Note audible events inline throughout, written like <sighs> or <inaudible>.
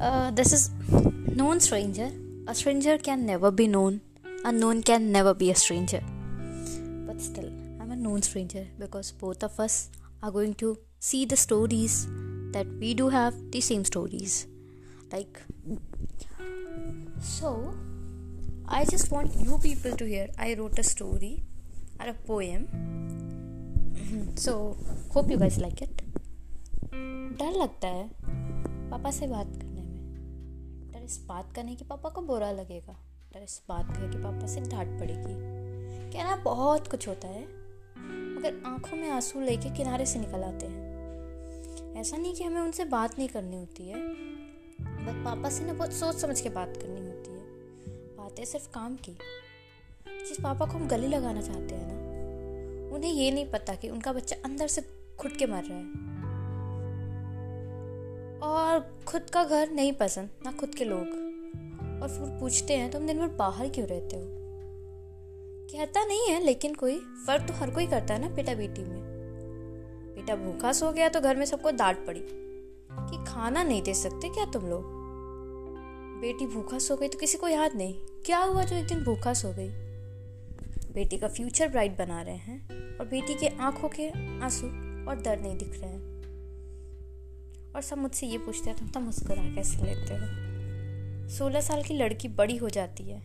Uh, this is known stranger. A stranger can never be known. A known can never be a stranger. But still, I'm a known stranger because both of us are going to see the stories that we do have the same stories. Like, so I just want you people to hear. I wrote a story or a poem. <clears throat> so, hope you guys like it. डर लगता है पापा से बात करने पर इस बात का नहीं कि पापा को बुरा लगेगा पर इस बात का कि पापा से डांट पड़ेगी कहना बहुत कुछ होता है मगर आंखों में आंसू लेके किनारे से निकल आते हैं ऐसा नहीं कि हमें उनसे बात नहीं करनी होती है बस पापा से ना बहुत सोच समझ के बात करनी होती है बातें सिर्फ काम की जिस पापा को हम गले लगाना चाहते हैं ना उन्हें ये नहीं पता कि उनका बच्चा अंदर से खुट के मर रहा है और खुद का घर नहीं पसंद ना खुद के लोग और फिर पूछते हैं तुम तो दिन भर बाहर क्यों रहते हो कहता नहीं है लेकिन कोई फर्क तो हर कोई करता है ना बेटा बेटी में बेटा भूखा सो गया तो घर में सबको डांट पड़ी कि खाना नहीं दे सकते क्या तुम लोग बेटी भूखा सो गई तो किसी को याद नहीं क्या हुआ जो एक दिन भूखा सो गई बेटी का फ्यूचर ब्राइट बना रहे हैं और बेटी के आंखों के आंसू और दर्द नहीं दिख रहे हैं और सब मुझसे ये पूछते हैं तुम तो मुस्कुरा कैसे लेते हो सोलह साल की लड़की बड़ी हो जाती है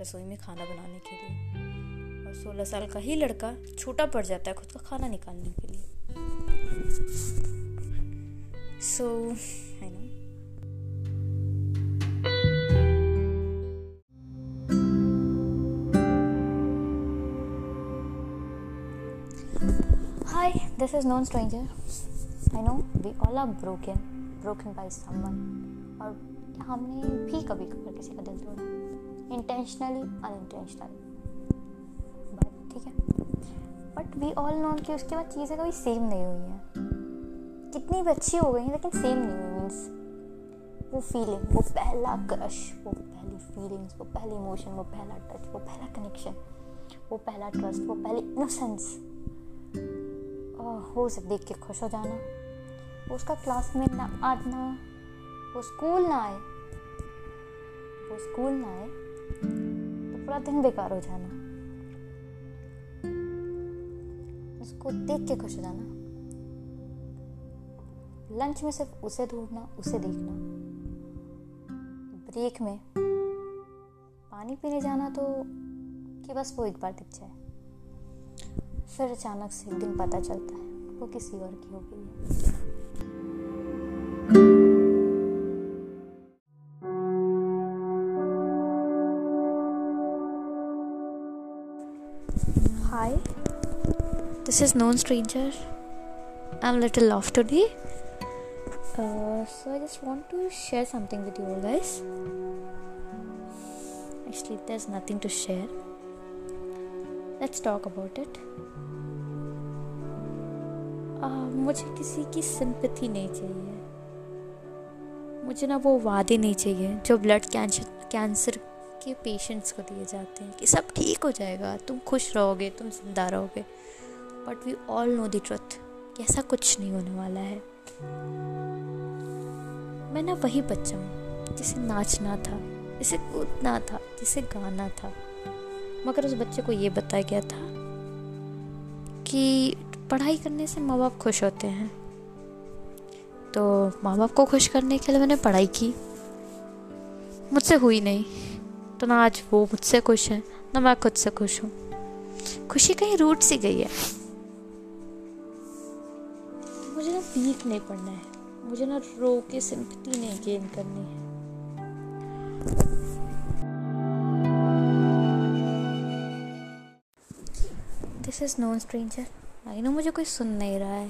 रसोई में खाना बनाने के लिए और सोलह साल का ही लड़का छोटा पड़ जाता है खुद का खाना निकालने के लिए सो है ना hi this is known stranger I know we all are broken, broken by someone. और हमने भी कभी कभार किसी का दिल तोड़ा इंटेंशनली इंटेंशनली बट ठीक है बट वी ऑल नो कि उसके बाद चीज़ें कभी सेम नहीं हुई हैं कितनी भी अच्छी हो गई हैं लेकिन सेम नहीं हुई मीन्स वो फीलिंग वो पहला क्रश वो पहली फीलिंग्स वो पहले इमोशन वो पहला टच वो पहला कनेक्शन वो पहला ट्रस्ट वो पहली इनोसेंस हो सब देख के खुश हो जाना उसका क्लास में ना आना वो स्कूल ना आए वो स्कूल ना आए तो पूरा दिन बेकार हो जाना उसको देख के खुश हो जाना लंच में सिर्फ उसे ढूंढना उसे देखना ब्रेक में पानी पीने जाना तो कि बस वो एक बार दिख जाए फिर अचानक से दिन पता चलता है वो किसी और की हो गई This is Known Stranger. I'm a little off today. Uh, so I just want to share something with you all guys. Actually, there's nothing to share. Let's talk about it. Uh, मुझे किसी की sympathy नहीं चाहिए मुझे ना वो वादे नहीं चाहिए जो ब्लड कैंसर कैंसर के पेशेंट्स को दिए जाते हैं कि सब ठीक हो जाएगा तुम खुश रहोगे तुम जिंदा रहोगे but we all know the truth कि ऐसा कुछ नहीं होने वाला है मैं ना वही बच्चा हूँ जिसे नाचना था जिसे कूदना था जिसे गाना था मगर उस बच्चे को ये बताया गया था कि पढ़ाई करने से माँ बाप खुश होते हैं तो माँ बाप को खुश करने के लिए मैंने पढ़ाई की मुझसे हुई नहीं तो ना आज वो मुझसे खुश है ना मैं खुद से खुश हूँ खुशी कहीं रूट सी गई है वीक नहीं पढ़ना है मुझे ना रो के सिंपति नहीं गेन करनी है this is known stranger I know मुझे कोई सुन नहीं रहा है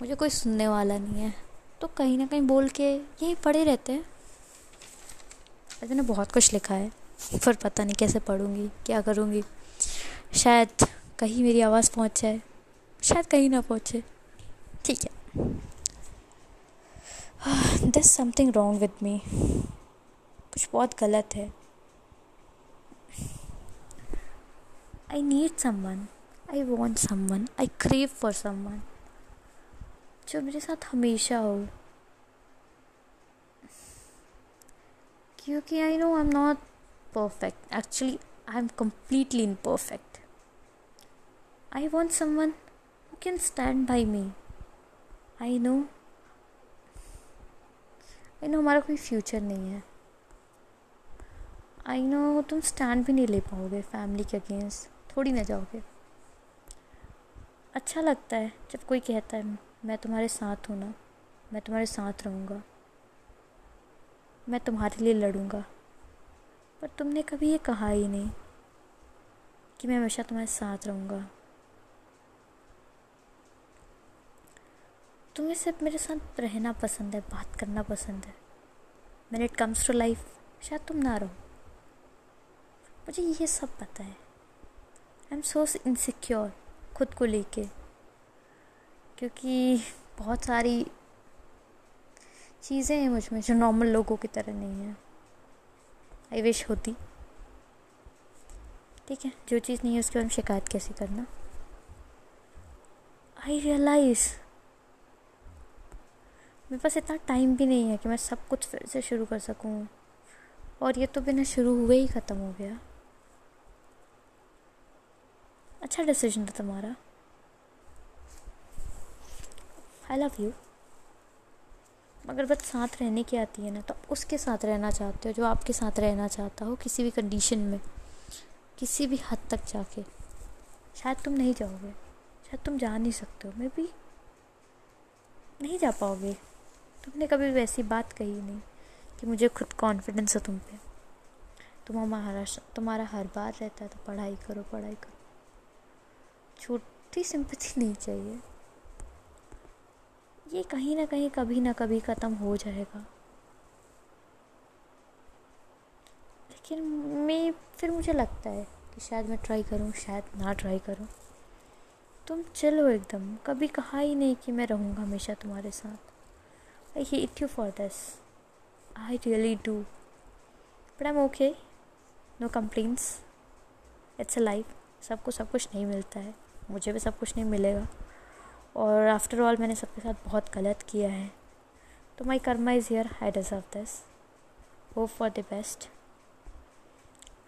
मुझे कोई सुनने वाला नहीं है तो कहीं ना कहीं बोल के यही पढ़े रहते हैं वैसे ने बहुत कुछ लिखा है पर पता नहीं कैसे पढ़ूँगी क्या करूँगी शायद कहीं मेरी आवाज़ पहुँच जाए शायद कहीं ना पहुँचे ठीक है this something wrong with me कुछ बहुत गलत है I need one I want one I crave for one जो मेरे साथ हमेशा हो क्योंकि I know I am not perfect actually I am completely imperfect I want one who can stand by me I know I know हमारा कोई future नहीं है आई नो तुम स्टैंड भी नहीं ले पाओगे फैमिली के अगेंस्ट थोड़ी ना जाओगे अच्छा लगता है जब कोई कहता है मैं तुम्हारे साथ हूँ ना मैं तुम्हारे साथ रहूँगा मैं तुम्हारे लिए लड़ूँगा पर तुमने कभी ये कहा ही नहीं कि मैं हमेशा तुम्हारे साथ रहूँगा तुम्हें सिर्फ मेरे साथ रहना पसंद है बात करना पसंद है man it comes to life शायद तुम ना रहो मुझे ये सब पता है आई एम सो इनसिक्योर खुद को लेके क्योंकि बहुत सारी चीज़ें हैं मुझ में जो नॉर्मल लोगों की तरह नहीं है आई विश होती ठीक है जो चीज़ नहीं है उसके बारे में शिकायत कैसे करना आई रियलाइज़ मेरे पास इतना टाइम भी नहीं है कि मैं सब कुछ फिर से शुरू कर सकूँ और ये तो बिना शुरू हुए ही ख़त्म हो गया अच्छा डिसीजन था तुम्हारा आई लव यू मगर बस साथ रहने की आती है ना तो उसके साथ रहना चाहते हो जो आपके साथ रहना चाहता हो किसी भी कंडीशन में किसी भी हद तक जाके शायद तुम नहीं जाओगे शायद तुम जा नहीं सकते हो मे भी नहीं जा पाओगे तुमने कभी वैसी बात कही नहीं कि मुझे खुद कॉन्फिडेंस है तुम पे तुम हमारा तुम्हारा हर बार रहता है तो पढ़ाई करो पढ़ाई करो छोटी सिंपथी नहीं चाहिए ये कहीं ना कहीं कभी ना कभी ख़त्म हो जाएगा लेकिन मैं फिर मुझे लगता है कि शायद मैं ट्राई करूँ शायद ना ट्राई करूँ तुम चलो एकदम कभी कहा ही नहीं कि मैं रहूँगा हमेशा तुम्हारे साथ I hate you for this. I really do. But I'm okay. No complaints. It's a life. सबको सब कुछ नहीं मिलता है मुझे भी सब कुछ नहीं मिलेगा और आफ्टर ऑल मैंने सबके साथ बहुत गलत किया है तो my karma is here I deserve this hope for the best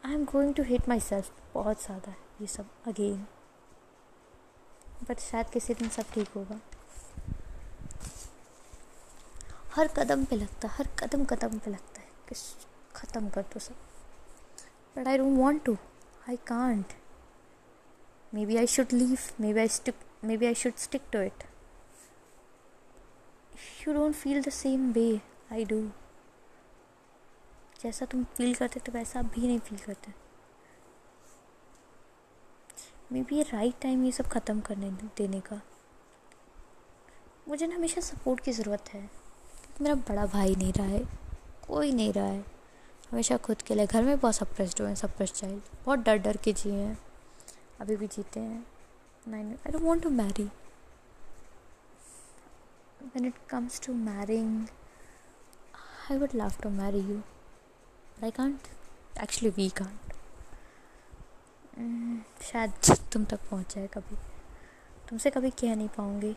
I am going to hit myself बहुत ज़्यादा ये सब अगेन बट शायद किसी दिन सब ठीक होगा हर कदम पे लगता है हर कदम कदम पे लगता है कि ख़त्म कर दो सब but I don't want to I can't maybe I should leave maybe I stick maybe I should stick to it if you don't feel the same way I do जैसा तुम फील करते तो वैसा आप भी नहीं फील करते maybe ये राइट टाइम ये सब ख़त्म करने देने का मुझे ना हमेशा सपोर्ट की ज़रूरत है मेरा बड़ा भाई नहीं रहा है कोई नहीं रहा है हमेशा खुद के लिए घर में बहुत सप्रेस्ड हुए हैं सप्रेस्ड चाइल्ड बहुत डर डर के जिए हैं अभी भी जीते हैं nine I don't want to marry when it comes to marrying I would love to marry you I can't actually we can't शायद तुम तक पहुँच जाए कभी तुमसे कभी कह नहीं पाऊँगी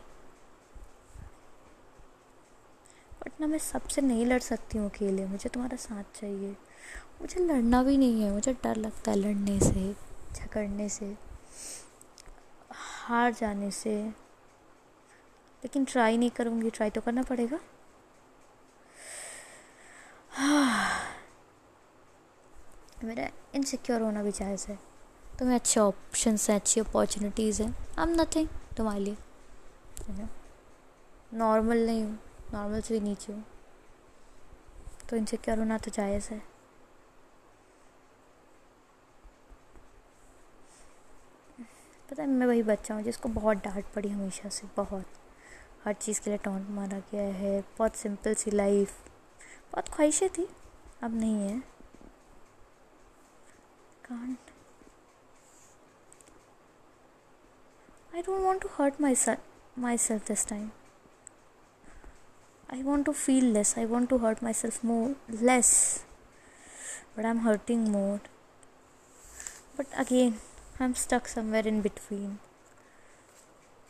बट ना मैं सबसे नहीं लड़ सकती हूँ अकेले मुझे तुम्हारा साथ चाहिए मुझे लड़ना भी नहीं है मुझे डर लगता है लड़ने से झगड़ने से हार जाने से लेकिन ट्राई नहीं करूँगी ट्राई तो करना पड़ेगा हाँ। <sighs> मेरा इनसिक्योर होना भी जायज़ है तुम्हें अच्छे ऑप्शन हैं अच्छी अपॉर्चुनिटीज़ हैं आई एम नथिंग तुम्हारे लिए नॉर्मल नहीं हूँ नॉर्मल से भी नीचे हूँ तो इनसे क्या होना तो जायज़ है पता है मैं वही बच्चा हूँ जिसको बहुत डांट पड़ी हमेशा से बहुत हर चीज़ के लिए टॉन्ट मारा गया है बहुत सिंपल सी लाइफ बहुत ख्वाहिशें थी अब नहीं है I don't don't to hurt hurt my son self this time i want to feel less i want to hurt myself more less but i'm hurting more but again i'm stuck somewhere in between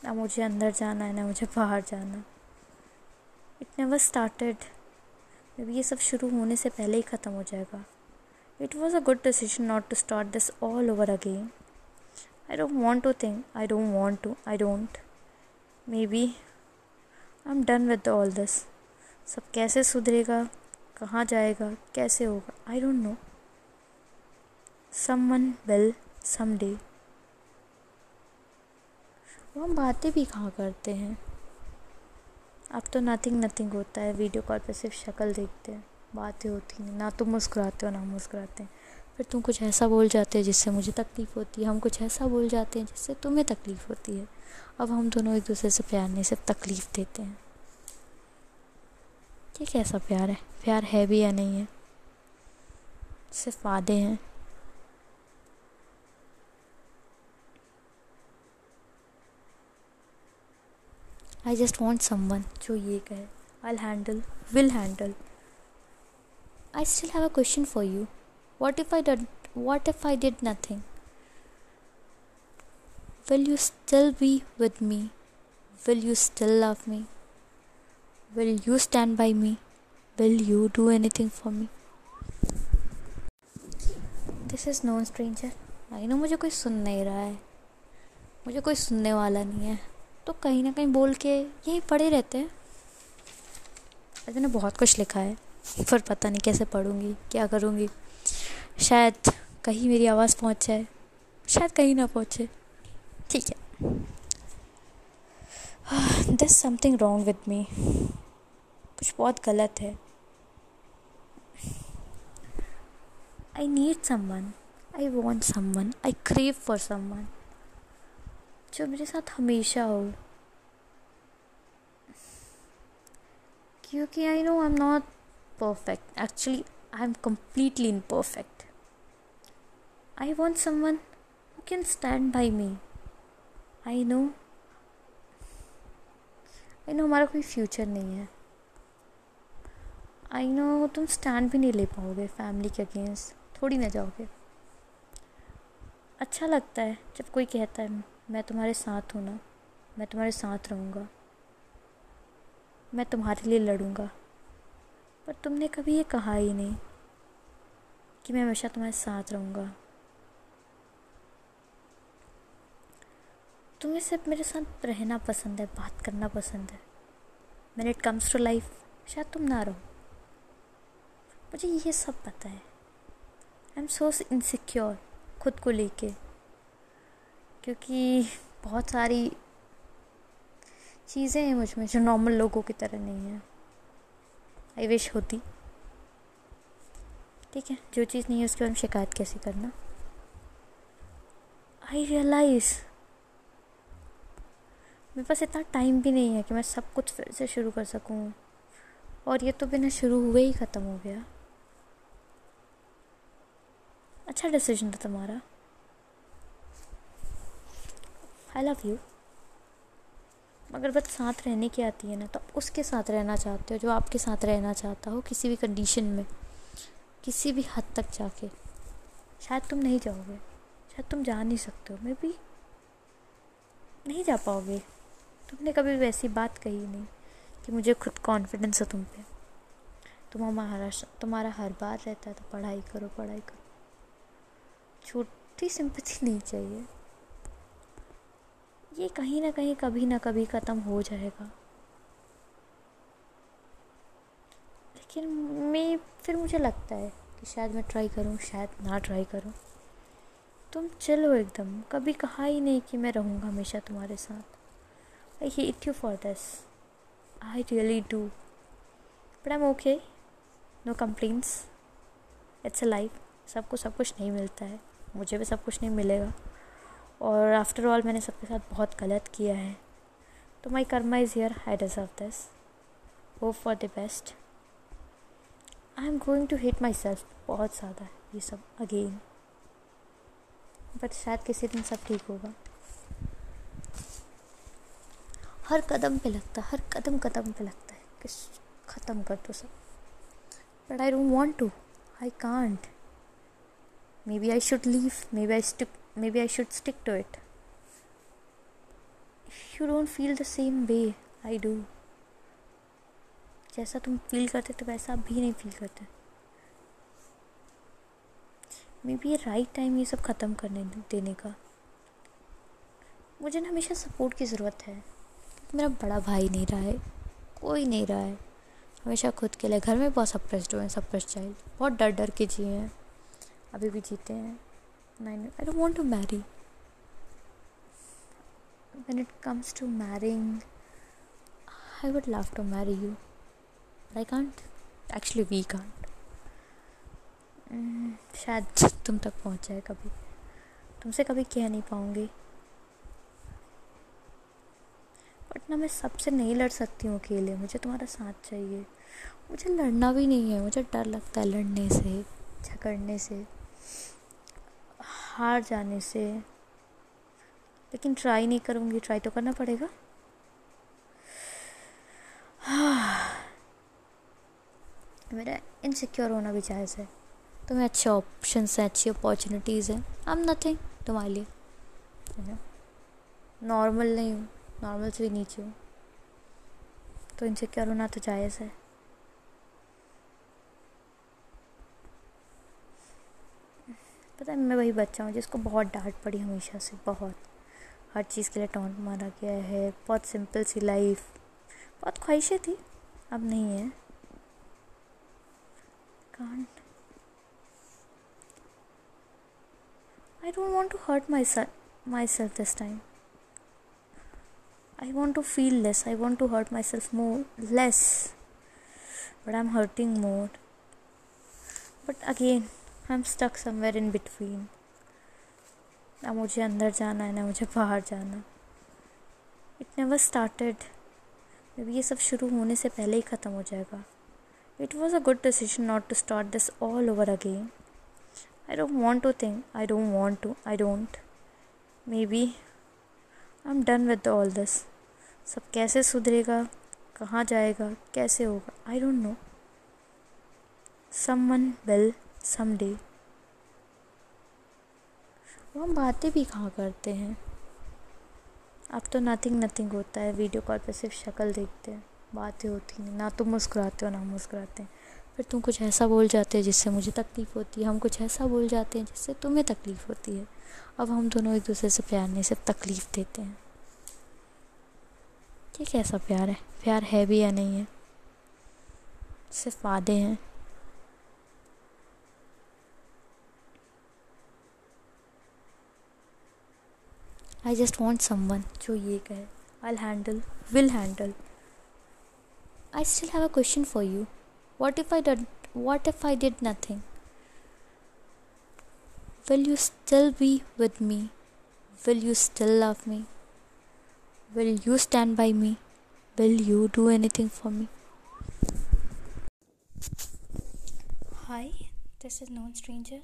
ना मुझे अंदर जाना है ना मुझे बाहर जाना it never started maybe ये सब शुरू होने से पहले ही ख़त्म हो जाएगा it was a good decision not to start this all over again I don't want to think I don't want to I don't maybe I am done with all this सब कैसे सुधरेगा कहाँ जाएगा कैसे होगा I don't know some will someday वो हम बातें भी कहाँ करते हैं अब तो नथिंग नथिंग होता है वीडियो कॉल पे सिर्फ शक्ल देखते हैं बातें होती हैं ना तुम तो मुस्कुराते हो ना मुस्कुराते हैं फिर तुम कुछ ऐसा बोल जाते हो जिससे मुझे तकलीफ़ होती है हम कुछ ऐसा बोल जाते हैं जिससे तुम्हें तकलीफ़ होती है अब हम दोनों एक दूसरे से प्यार नहीं सिर्फ तकलीफ़ देते हैं ये कैसा प्यार है प्यार है भी या नहीं है सिर्फ वादे हैं आई जस्ट वॉन्ट समवन जो ये कहे I handle will handle I still have a question for you what if I what if I did nothing will you still be with me will you still love me Will you stand by me? Will you do anything for me? This is known stranger I know मुझे कोई सुन नहीं रहा है मुझे कोई सुनने वाला नहीं है तो कहीं ना कहीं बोल के यही पढ़े रहते हैं ने बहुत कुछ लिखा है पर पता नहीं कैसे पढ़ूँगी क्या करूँगी शायद कहीं मेरी आवाज़ पहुँच जाए शायद कहीं ना पहुँचे ठीक है this something wrong with me कुछ बहुत गलत है I need someone I want someone I crave for someone जो मेरे साथ हमेशा हो क्योंकि I know I am not perfect actually I am completely imperfect I want someone who can stand by me I know I know हमारा कोई future नहीं है आई नो तुम स्टैंड भी नहीं ले पाओगे फैमिली के अगेंस्ट थोड़ी ना जाओगे अच्छा लगता है जब कोई कहता है मैं तुम्हारे साथ हूँ ना मैं तुम्हारे साथ रहूँगा मैं तुम्हारे लिए लड़ूँगा पर तुमने कभी ये कहा ही नहीं कि मैं हमेशा तुम्हारे साथ रहूँगा तुम्हें सिर्फ मेरे साथ रहना पसंद है बात करना पसंद है man it comes to life शायद तुम ना रहो मुझे ये सब पता है आई एम सो इनसिक्योर खुद को लेके क्योंकि बहुत सारी चीज़ें हैं मुझ में जो नॉर्मल लोगों की तरह नहीं है आई विश होती ठीक है जो चीज़ नहीं है उसके बारे में शिकायत कैसे करना आई रियलाइज़ मेरे पास इतना टाइम भी नहीं है कि मैं सब कुछ फिर से शुरू कर सकूँ और ये तो बिना शुरू हुए ही ख़त्म हो गया अच्छा डिसीजन था तुम्हारा आई लव यू मगर बस साथ रहने की आती है ना तो आप उसके साथ रहना चाहते हो जो आपके साथ रहना चाहता हो किसी भी कंडीशन में किसी भी हद तक जाके शायद तुम नहीं जाओगे शायद तुम जा नहीं सकते हो मे भी नहीं जा पाओगे तुमने कभी वैसी बात कही नहीं कि मुझे खुद कॉन्फिडेंस है तुम पे तुम हमारा तुम्हारा हर बार रहता है तो पढ़ाई करो पढ़ाई करो छोटी सिंपथी नहीं चाहिए ये कहीं ना कहीं कभी ना कभी ख़त्म हो जाएगा लेकिन मैं फिर मुझे लगता है कि शायद मैं ट्राई करूँ शायद ना ट्राई करूँ तुम चलो एकदम कभी कहा ही नहीं कि मैं रहूँगा हमेशा तुम्हारे साथ I it you for this I really do but I am okay no complaints it's a life सबको सब कुछ नहीं मिलता है मुझे भी सब कुछ नहीं मिलेगा और आफ्टर ऑल मैंने सबके साथ बहुत गलत किया है तो my karma is here I deserve this hope for the best I am going to hit myself बहुत ज़्यादा ये सब अगेन बट शायद किसी दिन सब ठीक होगा हर कदम पे लगता हर कदम कदम पे लगता है कि ख़त्म कर दो सब but I don't want to I can't maybe i should leave maybe i stick maybe i should stick to it if you don't feel the same way i do जैसा तुम फील करते तो वैसा आप भी नहीं फील करते maybe ये राइट टाइम ये सब ख़त्म करने देने का मुझे ना हमेशा सपोर्ट की ज़रूरत है मेरा बड़ा भाई नहीं रहा है कोई नहीं रहा है हमेशा खुद के लिए घर में बहुत सप्रेस्ड हुए हैं सप्रेस्ड चाइल्ड बहुत डर डर के जिए हैं अभी भी जीते हैं nine I don't want to marry when it comes to marrying I would love to marry you but i can't actually we hmm, शायद तुम तक पहुँच जाए कभी तुमसे कभी कह नहीं पाऊंगी बट ना मैं सबसे नहीं लड़ सकती हूँ अकेले मुझे तुम्हारा साथ चाहिए मुझे लड़ना भी नहीं है मुझे डर लगता है लड़ने से झगड़ने से हार जाने से लेकिन ट्राई नहीं करूँगी ट्राई तो करना पड़ेगा हाँ। <sighs> मेरा इनसिक्योर होना भी जायज़ है तुम्हें अच्छे ऑप्शन हैं अच्छी अपॉर्चुनिटीज़ हैं आम नथिंग तुम्हारे लिए नॉर्मल नहीं हूँ नॉर्मल से भी नीचे हूँ तो इनसिक्योर होना तो जायज़ है पता है मैं वही बच्चा हूँ जिसको बहुत डांट पड़ी हमेशा से बहुत हर चीज़ के लिए टॉन्ट मारा गया है बहुत सिंपल सी लाइफ बहुत ख्वाहिशें थी अब नहीं है can't I don't want to hurt myself myself this time I want to feel less I want to hurt myself more less but I am hurting more but again I am stuck somewhere in between ना मुझे अंदर जाना है ना मुझे बाहर जाना it never started maybe ये सब शुरू होने से पहले ही ख़त्म हो जाएगा it was a good decision not to start this all over again I don't want to think I don't want to I don't maybe I am done with all this सब कैसे सुधरेगा कहाँ जाएगा कैसे होगा I don't know one will someday वो हम बातें भी कहाँ करते हैं अब तो नथिंग नथिंग होता है वीडियो कॉल पर सिर्फ शक्ल देखते हैं बातें होती हैं ना तुम तो मुस्कुराते हो ना मुस्कुराते हैं फिर तुम कुछ ऐसा बोल जाते हो जिससे मुझे तकलीफ़ होती है हम कुछ ऐसा बोल जाते हैं जिससे तुम्हें तकलीफ़ होती है अब हम दोनों एक दूसरे से प्यार नहीं सिर्फ तकलीफ़ देते हैं ये कैसा प्यार है प्यार है भी या नहीं है सिर्फ वादे हैं I just want someone jo ye kahe I'll handle, will handle. I still have a question for you. What if I did nothing? Will you still be with me? Will you still love me? Will you stand by me? Will you do anything for me? Hi, this is Known Stranger.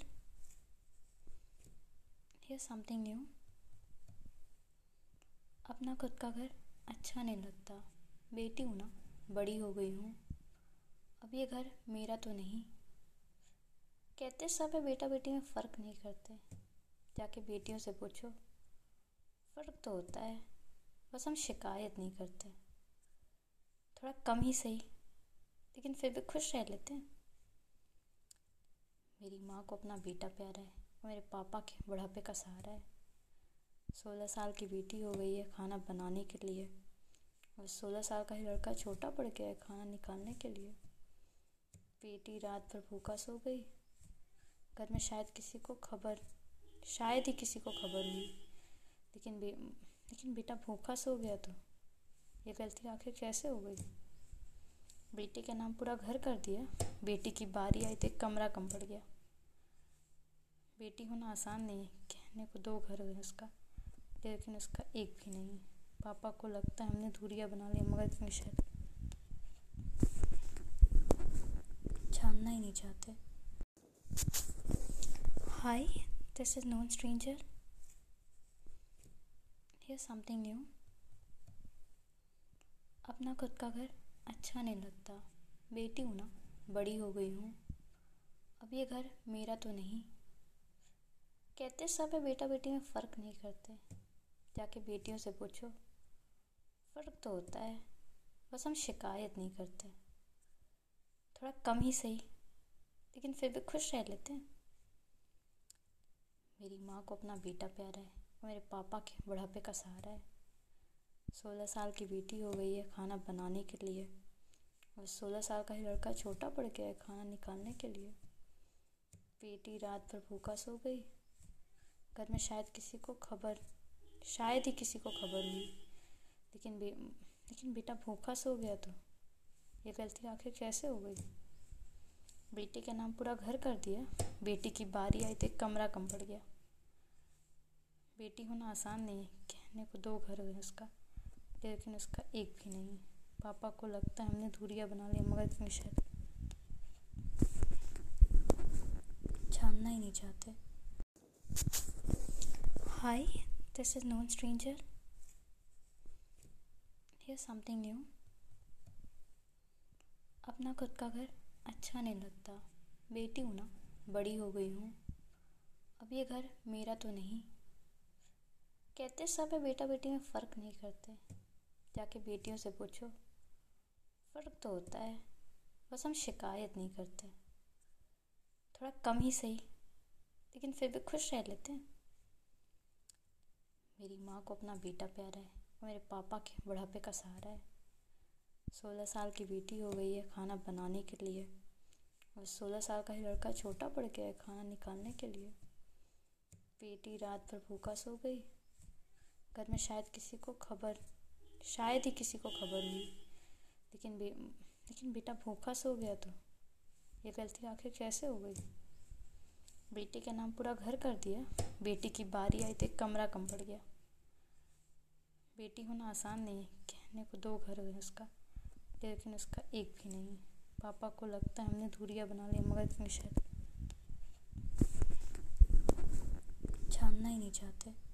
Here's something new. अपना खुद का घर अच्छा नहीं लगता बेटी हूँ ना बड़ी हो गई हूँ अब ये घर मेरा तो नहीं कहते सब है बेटा बेटी में फ़र्क नहीं करते जाके बेटियों से पूछो फ़र्क तो होता है बस हम शिकायत नहीं करते थोड़ा कम ही सही लेकिन फिर भी खुश रह लेते हैं मेरी माँ को अपना बेटा प्यारा है मेरे पापा के बुढ़ापे का सहारा है सोलह साल की बेटी हो गई है खाना बनाने के लिए और सोलह साल का ही लड़का छोटा पड़ गया है खाना निकालने के लिए बेटी रात भर भूखा सो गई घर में शायद किसी को खबर शायद ही किसी को खबर हुई लेकिन बे लेकिन बेटा भूखा सो गया तो ये गलती आखिर कैसे हो गई बेटे का नाम पूरा घर कर दिया बेटी की बारी आई तो कमरा कम पड़ गया बेटी होना आसान नहीं है कहने को दो घर है उसका लेकिन उसका एक भी नहीं पापा को लगता है हमने धूरिया बना लिया मगर इतनी शायद जानना ही नहीं चाहते hi this is known stranger here something new अपना खुद का घर अच्छा नहीं लगता बेटी हूँ ना बड़ी हो गई हूँ अब ये घर मेरा तो नहीं कहते सब है बेटा बेटी में फ़र्क नहीं करते जाके बेटियों से पूछो फ़र्क तो होता है बस हम शिकायत नहीं करते थोड़ा कम ही सही लेकिन फिर भी खुश रह लेते हैं मेरी माँ को अपना बेटा प्यारा है मेरे पापा के बुढ़ापे का सहारा है सोलह साल की बेटी हो गई है खाना बनाने के लिए और सोलह साल का ही लड़का छोटा पड़ गया है खाना निकालने के लिए बेटी रात भर भूखा सो गई घर में शायद किसी को खबर शायद ही किसी को खबर हुई लेकिन बे लेकिन बेटा भूखा सो गया तो ये गलती आखिर कैसे हो गई बेटे का नाम पूरा घर कर दिया बेटी की बारी आई तो कमरा कम पड़ गया बेटी होना आसान नहीं है कहने को दो घर है उसका लेकिन उसका एक भी नहीं पापा को लगता है हमने दूरिया बना लिया मगर शायद जानना ही नहीं चाहते हाय This is known stranger. Here's something new. अपना खुद का घर अच्छा नहीं लगता बेटी हूँ ना बड़ी हो गई हूँ अब ये घर मेरा तो नहीं कहते सब है बेटा बेटी में फ़र्क नहीं करते जाके बेटियों से पूछो फ़र्क तो होता है बस हम शिकायत नहीं करते थोड़ा कम ही सही लेकिन फिर भी खुश रह लेते हैं मेरी माँ को अपना बेटा प्यारा है मेरे पापा के बुढ़ापे का सहारा है सोलह साल की बेटी हो गई है खाना बनाने के लिए और सोलह साल का ही लड़का छोटा पड़ गया है खाना निकालने के लिए बेटी रात भर भूखा सो गई घर में शायद किसी को खबर शायद ही किसी को खबर हुई लेकिन बे, लेकिन बेटा भूखा सो गया तो ये गलती आखिर कैसे हो गई बेटे का नाम पूरा घर कर दिया बेटी की बारी आई तो कमरा कम पड़ गया बेटी होना आसान नहीं है कहने को दो घर है उसका लेकिन उसका एक भी नहीं पापा को लगता है हमने धूरिया बना लिया मगर क्यों शायद जानना ही नहीं चाहते